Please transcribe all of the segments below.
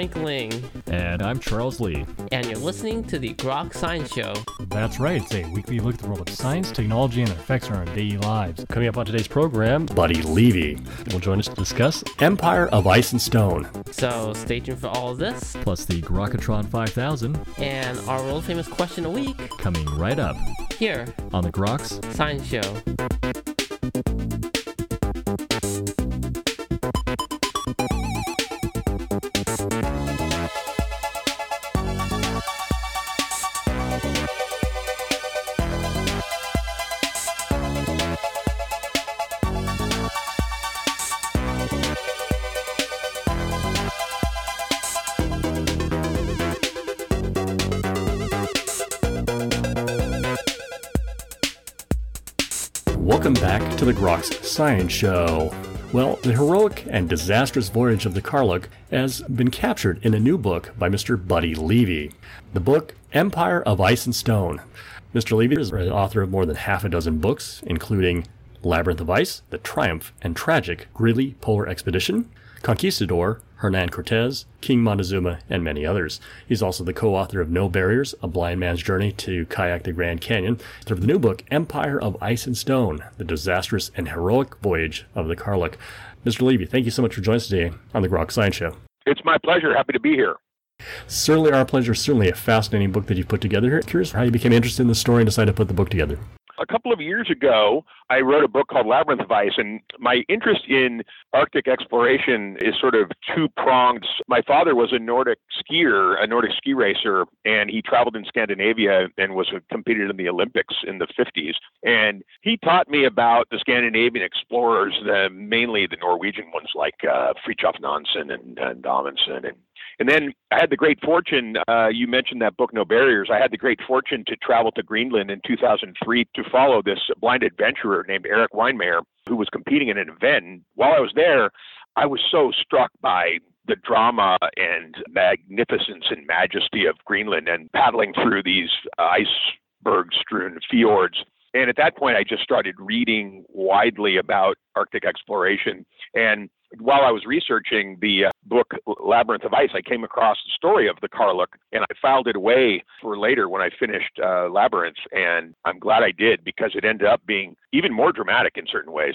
Frank Ling. And I'm Charles Lee. And you're listening to the Groks Science Show. That's right, it's a weekly look at the world of science, technology, and their effects on our daily lives. Coming up on today's program, Buddy Levy will join us to discuss Empire of Ice and Stone. So stay tuned for all of this. Plus the Grokatron 5000. And our world famous question a week. Coming right up. Here. On the Groks Science Show. The Groks Science Show. Well, the heroic and disastrous voyage of the Karluk has been captured in a new book by Mr. Buddy Levy. The book, Empire of Ice and Stone. Mr. Levy is the author of more than half a dozen books, including Labyrinth of Ice, The Triumph and Tragic Greely Polar Expedition, Conquistador, Hernan Cortez, King Montezuma, and many others. He's also the co-author of No Barriers, A Blind Man's Journey to Kayak the Grand Canyon, of the new book, Empire of Ice and Stone, The Disastrous and Heroic Voyage of the Karluk. Mr. Levy, thank you so much for joining us today on the Groks Science Show. It's my pleasure. Happy to be here. Certainly our pleasure. Certainly a fascinating book that you've put together here. Curious how you became interested in the story and decided to put the book together a couple of years ago, I wrote a book called Labyrinth of Ice, and my interest in Arctic exploration is sort of two pronged. My father was a Nordic skier, a Nordic ski racer, and he traveled in Scandinavia and was competed in the Olympics in the 50s. And he taught me about the Scandinavian explorers, the, mainly the Norwegian ones like uh, Fridtjof Nansen and, and Amundsen and and then I had the great fortune, uh, you mentioned that book, No Barriers. I had the great fortune to travel to Greenland in 2003 to follow this blind adventurer named Erik Weihenmayer, who was competing in an event. And while I was there, I was so struck by the drama and magnificence and majesty of Greenland and paddling through these iceberg strewn fjords. And at that point, I just started reading widely about Arctic exploration. And while I was researching the uh, book Labyrinth of Ice, I came across the story of the Karluk, and I filed it away for later when I finished uh, Labyrinth. And I'm glad I did because it ended up being even more dramatic in certain ways.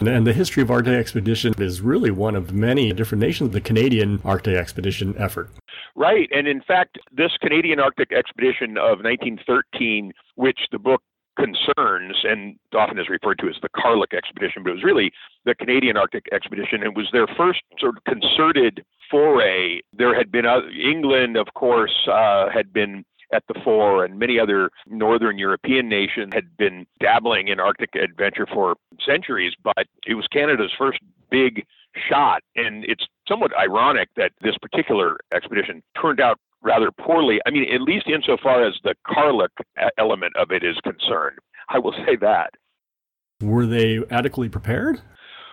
And the history of Arctic expedition is really one of many different nations, the Canadian Arctic expedition effort. Right. And in fact, this Canadian Arctic expedition of 1913, which the book concerns, and often is referred to as the Karluk expedition, but it was really the Canadian Arctic expedition. It was their first sort of concerted foray. There had been uh, England, of course, uh, had been at the fore, and many other northern European nations had been dabbling in Arctic adventure for centuries. But it was Canada's first big shot, and it's somewhat ironic that this particular expedition turned out rather poorly. I mean, at least insofar as the Karluk element of it is concerned. I will say that. Were they adequately prepared?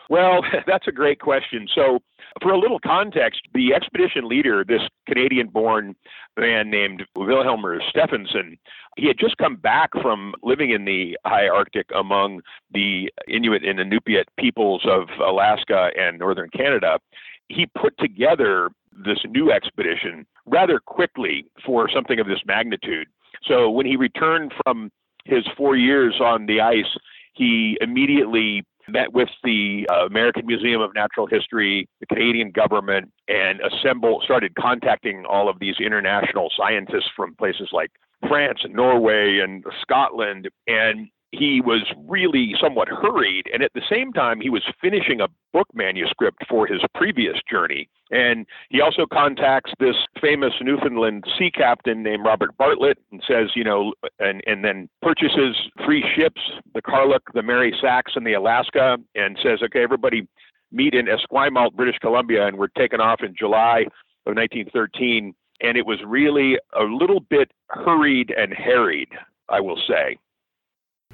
Well, that's a great question. So, for a little context, the expedition leader, this Canadian born man named Vilhjalmur Stefansson, he had just come back from living in the high Arctic among the Inuit and Inupiat peoples of Alaska and northern Canada. He put together this new expedition rather quickly for something of this magnitude. So when he returned from his four years on the ice, he immediately met with the uh, American Museum of Natural History, the Canadian government, and assembled, started contacting all of these international scientists from places like France and Norway and Scotland. And he was really somewhat hurried. And at the same time, he was finishing a book manuscript for his previous journey. And he also contacts this famous Newfoundland sea captain named Robert Bartlett and says, you know, and, and then purchases three ships, the Karluk, the Mary Sachs, and the Alaska, and says, okay, everybody meet in Esquimalt, British Columbia, and we're taking off in July of 1913. And it was really a little bit hurried and harried, I will say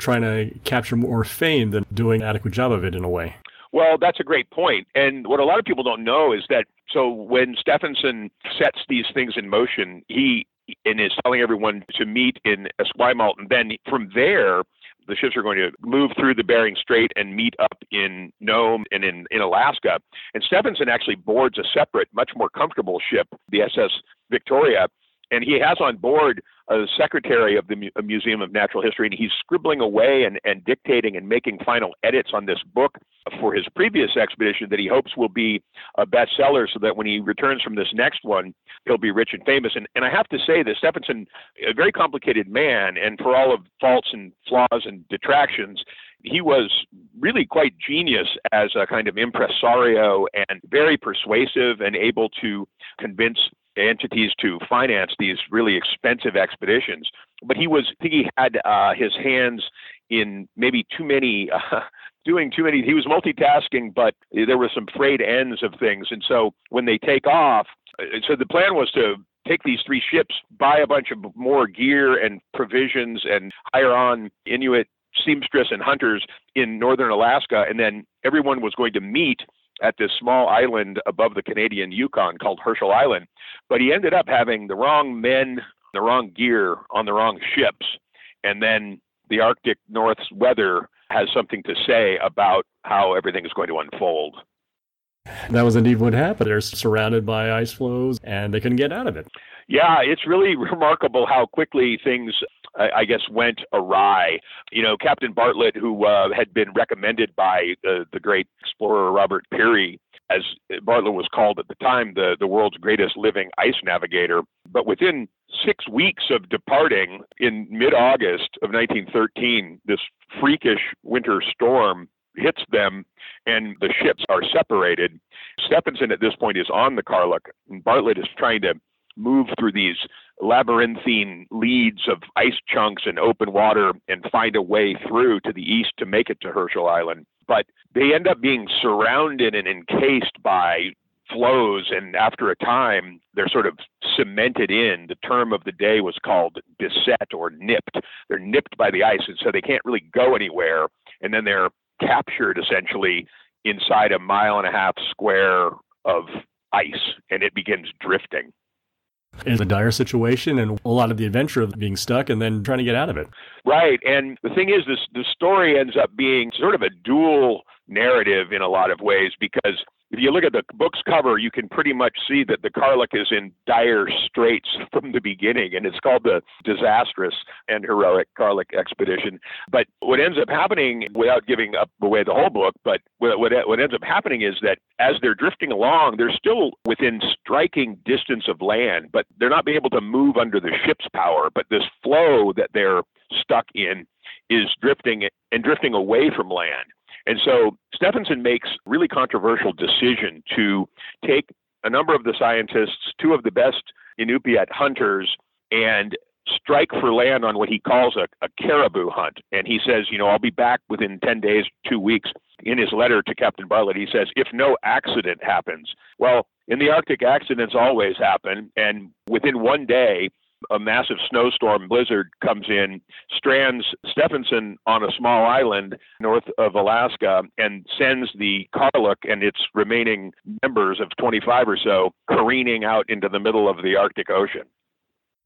trying to capture more fame than doing adequate job of it in a way. Well, that's a great point. And what a lot of people don't know is that so when Stefansson sets these things in motion, he and is telling everyone to meet in Esquimalt, and then from there, the ships are going to move through the Bering Strait and meet up in Nome and in, in Alaska. And Stefansson actually boards a separate, much more comfortable ship, the SS Victoria, and he has on board a secretary of the Mu- Museum of Natural History, and he's scribbling away and, and dictating and making final edits on this book for his previous expedition that he hopes will be a bestseller so that when he returns from this next one, he'll be rich and famous. And, and I have to say that Stefansson, a very complicated man, and for all of faults and flaws and detractions, he was really quite genius as a kind of impresario and very persuasive and able to convince entities to finance these really expensive expeditions. But he was, I think he had uh, his hands in maybe too many, uh, doing too many. He was multitasking, but there were some frayed ends of things. And so when they take off, uh, so the plan was to take these three ships, buy a bunch of more gear and provisions, and hire on Inuit seamstress and hunters in northern Alaska, and then everyone was going to meet at this small island above the Canadian Yukon called Herschel Island. But he ended up having the wrong men, the wrong gear on the wrong ships. And then the Arctic North's weather has something to say about how everything is going to unfold. That was indeed what happened. They're surrounded by ice floes and they couldn't get out of it. Yeah, it's really remarkable how quickly things I guess, went awry. You know, Captain Bartlett, who uh, had been recommended by uh, the great explorer Robert Peary, as Bartlett was called at the time, the, the world's greatest living ice navigator. But within six weeks of departing in mid August of 1913, this freakish winter storm hits them and the ships are separated. Stefansson at this point is on the Karluk, and Bartlett is trying to move through these labyrinthine leads of ice chunks and open water and find a way through to the east to make it to Herschel Island. But they end up being surrounded and encased by floes, and after a time, they're sort of cemented in. The term of the day was called beset or nipped. They're nipped by the ice, and so they can't really go anywhere. And then they're captured essentially inside a mile and a half square of ice, and it begins drifting is a dire situation and a lot of the adventure of being stuck and then trying to get out of it. Right. And the thing is, this the story ends up being sort of a dual narrative in a lot of ways because if you look at the book's cover, you can pretty much see that the Karluk is in dire straits from the beginning, and it's called the disastrous and heroic Karluk expedition. But what ends up happening, without giving up away the whole book, but what, what, what ends up happening is that as they're drifting along, they're still within striking distance of land, but they're not being able to move under the ship's power. But this floe that they're stuck in is drifting and drifting away from land. And so Stefansson makes really controversial decision to take a number of the scientists, two of the best Inupiat hunters, and strike for land on what he calls a, a caribou hunt. And he says, you know, I'll be back within 10 days, two weeks. In his letter to Captain Bartlett, he says, if no accident happens. Well, in the Arctic, accidents always happen. And within one day, a massive snowstorm blizzard comes in, strands Stefansson on a small island north of Alaska, and sends the Karluk and its remaining members of 25 or so careening out into the middle of the Arctic Ocean.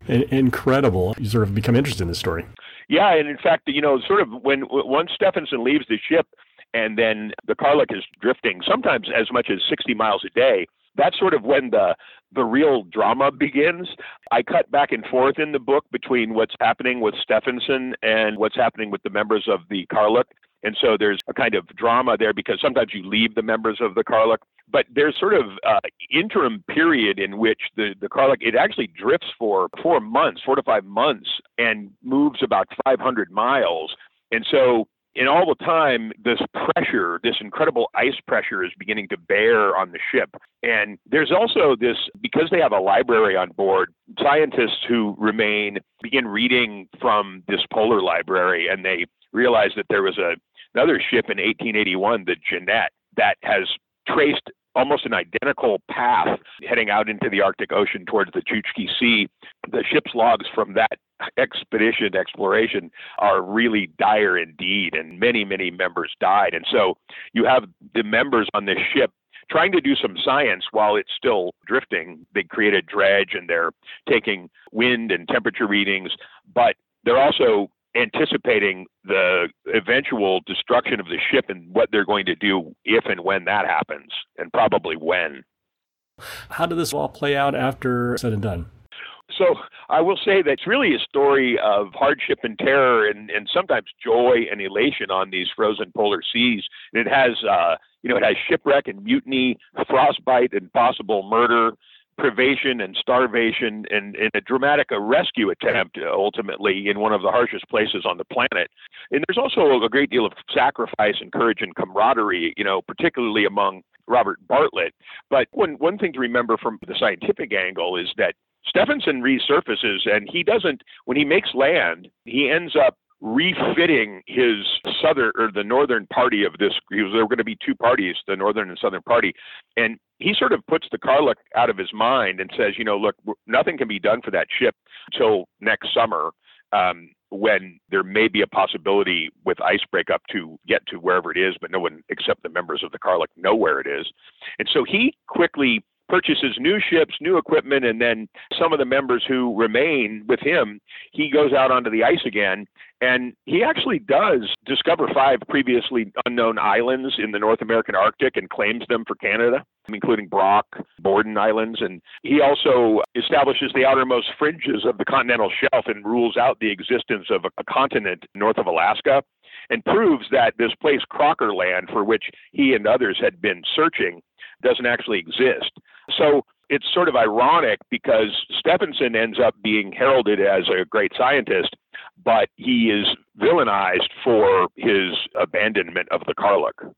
Incredible. You sort of become interested in this story. Yeah, and in fact, you know, sort of when once Stefansson leaves the ship and then the Karluk is drifting, sometimes as much as 60 miles a day, that's sort of when the the real drama begins. I cut back and forth in the book between what's happening with Stefansson and what's happening with the members of the Karluk. And so there's a kind of drama there because sometimes you leave the members of the Karluk, but there's sort of uh, interim period in which the, the Karluk, it actually drifts for four months, four to five months, and moves about 500 miles. And so in all the time, this pressure, this incredible ice pressure is beginning to bear on the ship. And there's also this, because they have a library on board, scientists who remain begin reading from this polar library and they realize that there was a, another ship in 1881, the Jeannette, that has traced almost an identical path heading out into the Arctic Ocean towards the Chukchi Sea. The ship's logs from that expedition exploration are really dire indeed, and many, many members died. And so you have the members on this ship trying to do some science while it's still drifting. They create a dredge and they're taking wind and temperature readings, but they're also anticipating the eventual destruction of the ship and what they're going to do if and when that happens, and probably when. How did this all play out after said and done? So I will say that it's really a story of hardship and terror and, and sometimes joy and elation on these frozen polar seas. And it has, uh, you know, it has shipwreck and mutiny, frostbite and possible murder, privation and starvation, and, and a dramatic rescue attempt ultimately in one of the harshest places on the planet. And there's also a great deal of sacrifice and courage and camaraderie, you know, particularly among Robert Bartlett. But one, one thing to remember from the scientific angle is that Stefansson resurfaces and he doesn't, when he makes land, he ends up refitting his southern or the northern party of this. He Was, there were going to be two parties, the northern and southern party, and he sort of puts the Karluk out of his mind and says, you know, look, nothing can be done for that ship until next summer. Um, when there may be a possibility with ice breakup to get to wherever it is, but no one except the members of the Karluk know where it is. And so he quickly purchases new ships, new equipment, and then some of the members who remain with him, he goes out onto the ice again. And he actually does discover five previously unknown islands in the North American Arctic and claims them for Canada, including Brock, Borden Islands. And he also establishes the outermost fringes of the continental shelf and rules out the existence of a continent north of Alaska and proves that this place, Crocker Land, for which he and others had been searching, doesn't actually exist. So it's sort of ironic because Stefansson ends up being heralded as a great scientist, but he is villainized for his abandonment of the Karluk.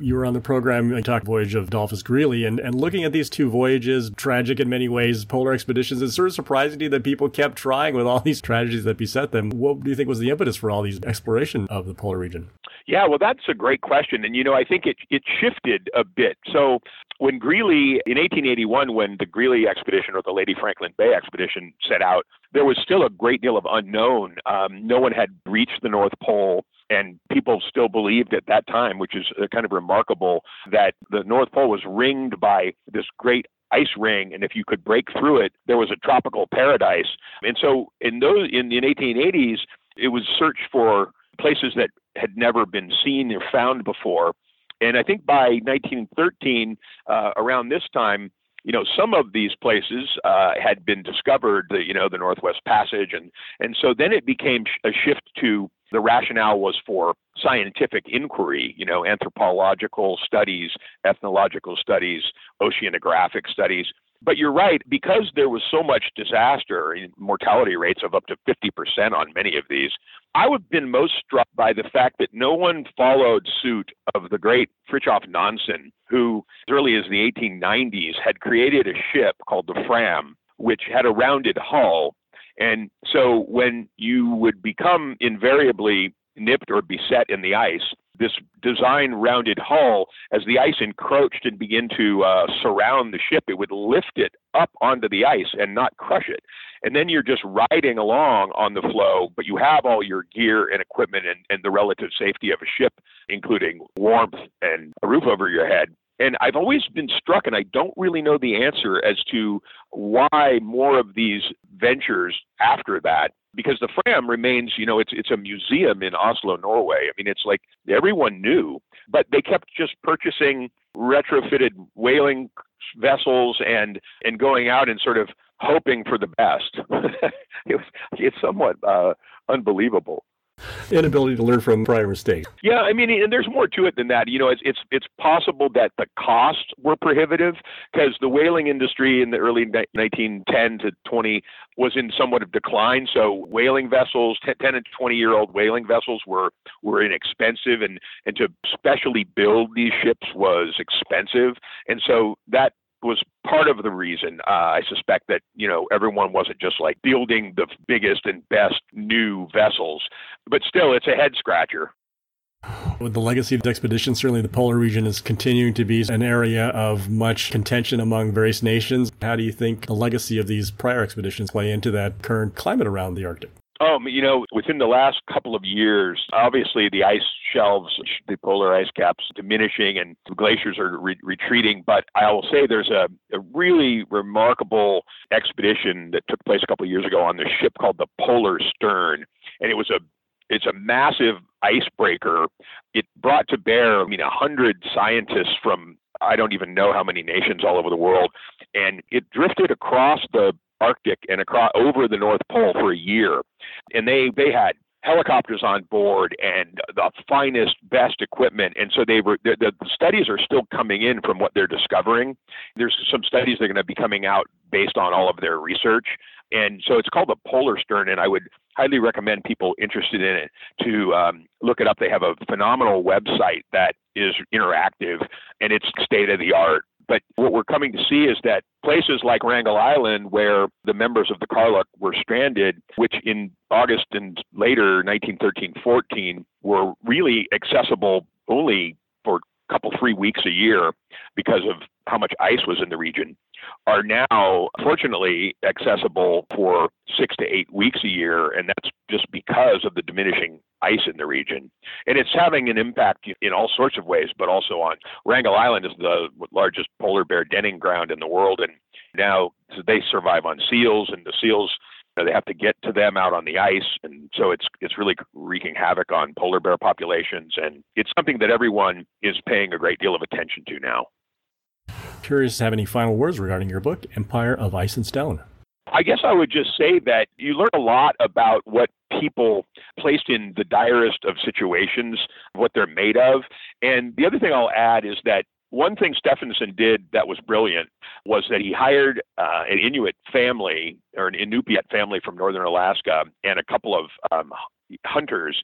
You were on the program, you talked voyage of Adolphus Greely, and, and looking at these two voyages, tragic in many ways, polar expeditions, it's sort of surprising to you that people kept trying with all these tragedies that beset them. What do you think was the impetus for all these exploration of the polar region? Yeah, well, that's a great question. And, you know, I think it, it shifted a bit. So when Greely in 1881, when the Greely expedition or the Lady Franklin Bay expedition set out, there was still a great deal of unknown. Um, no one had reached the North Pole. And people still believed at that time, which is uh, kind of remarkable, that the North Pole was ringed by this great ice ring, and if you could break through it, there was a tropical paradise. And so, in those in the 1880s, it was searched for places that had never been seen or found before. And I think by 1913, uh, around this time, you know, some of these places uh, had been discovered, the, you know, the Northwest Passage, and and so then it became a shift to the rationale was for scientific inquiry, you know, anthropological studies, ethnological studies, oceanographic studies. But you're right, because there was so much disaster, mortality rates of up to 50% on many of these, I would have been most struck by the fact that no one followed suit of the great Fridtjof Nansen, who, as early as the 1890s, had created a ship called the Fram, which had a rounded hull. And so when you would become invariably nipped or beset in the ice, this design rounded hull, as the ice encroached and began to uh, surround the ship, it would lift it up onto the ice and not crush it. And then you're just riding along on the floe, but you have all your gear and equipment and, and the relative safety of a ship, including warmth and a roof over your head. And I've always been struck, and I don't really know the answer as to why more of these ventures after that because the Fram remains, you know, it's it's a museum in Oslo, Norway. I mean, it's like everyone knew, but they kept just purchasing retrofitted whaling vessels and and going out and sort of hoping for the best. it was, it's somewhat uh, unbelievable inability to learn from prior mistakes. Yeah, I mean, and there's more to it than that. You know, it's it's it's possible that the costs were prohibitive because the whaling industry in the early 1910 to 20 was in somewhat of decline. So whaling vessels, 10, 10 and 20 year old whaling vessels were were inexpensive, and and to specially build these ships was expensive, and so that was part of the reason uh, I suspect that you know everyone wasn't just like building the biggest and best new vessels, but still it's a head scratcher. With the legacy of the expedition, certainly the polar region is continuing to be an area of much contention among various nations. How do you think the legacy of these prior expeditions play into that current climate around the Arctic? Oh, you know, within the last couple of years, obviously the ice shelves, the polar ice caps diminishing and glaciers are re- retreating. But I will say there's a, a really remarkable expedition that took place a couple of years ago on this ship called the Polarstern. and it was a it's a massive icebreaker. It brought to bear, I mean, a hundred scientists from I don't even know how many nations all over the world, and it drifted across the Arctic and across over the North Pole for a year, and they they had helicopters on board and the finest, best equipment. And so they were the, the studies are still coming in from what they're discovering. There's some studies that are going to be coming out based on all of their research. And so it's called the Polarstern, and I would highly recommend people interested in it to um, look it up. They have a phenomenal website that is interactive and it's state of the art. But what we're coming to see is that places like Wrangel Island, where the members of the Karluk were stranded, which in August and later 1913 14 were really accessible only for couple, three weeks a year because of how much ice was in the region, are now fortunately accessible for six to eight weeks a year. And that's just because of the diminishing ice in the region. And it's having an impact in all sorts of ways, but also on Wrangel Island is the largest polar bear denning ground in the world. And now they survive on seals, and the seals they have to get to them out on the ice, and so it's it's really wreaking havoc on polar bear populations, and it's something that everyone is paying a great deal of attention to now. Curious to have any final words regarding your book, Empire of Ice and Stone. I guess I would just say that you learn a lot about what people placed in the direst of situations, what they're made of. And the other thing I'll add is that one thing Stefansson did that was brilliant was that he hired uh, an Inuit family or an Inupiat family from northern Alaska and a couple of um, hunters.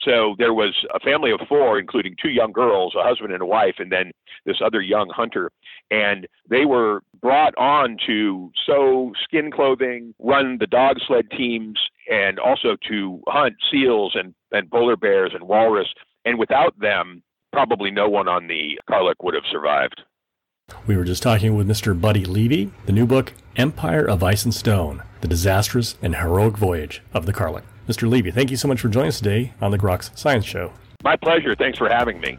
So there was a family of four, including two young girls, a husband and a wife, and then this other young hunter. And they were brought on to sew skin clothing, run the dog sled teams, and also to hunt seals and, and polar bears and walrus. And without them, probably no one on the Karluk would have survived. We were just talking with Mr. Buddy Levy, the new book, Empire of Ice and Stone The Disastrous and Heroic Voyage of the Karluk. Mr. Levy, thank you so much for joining us today on the Groks Science Show. My pleasure. Thanks for having me.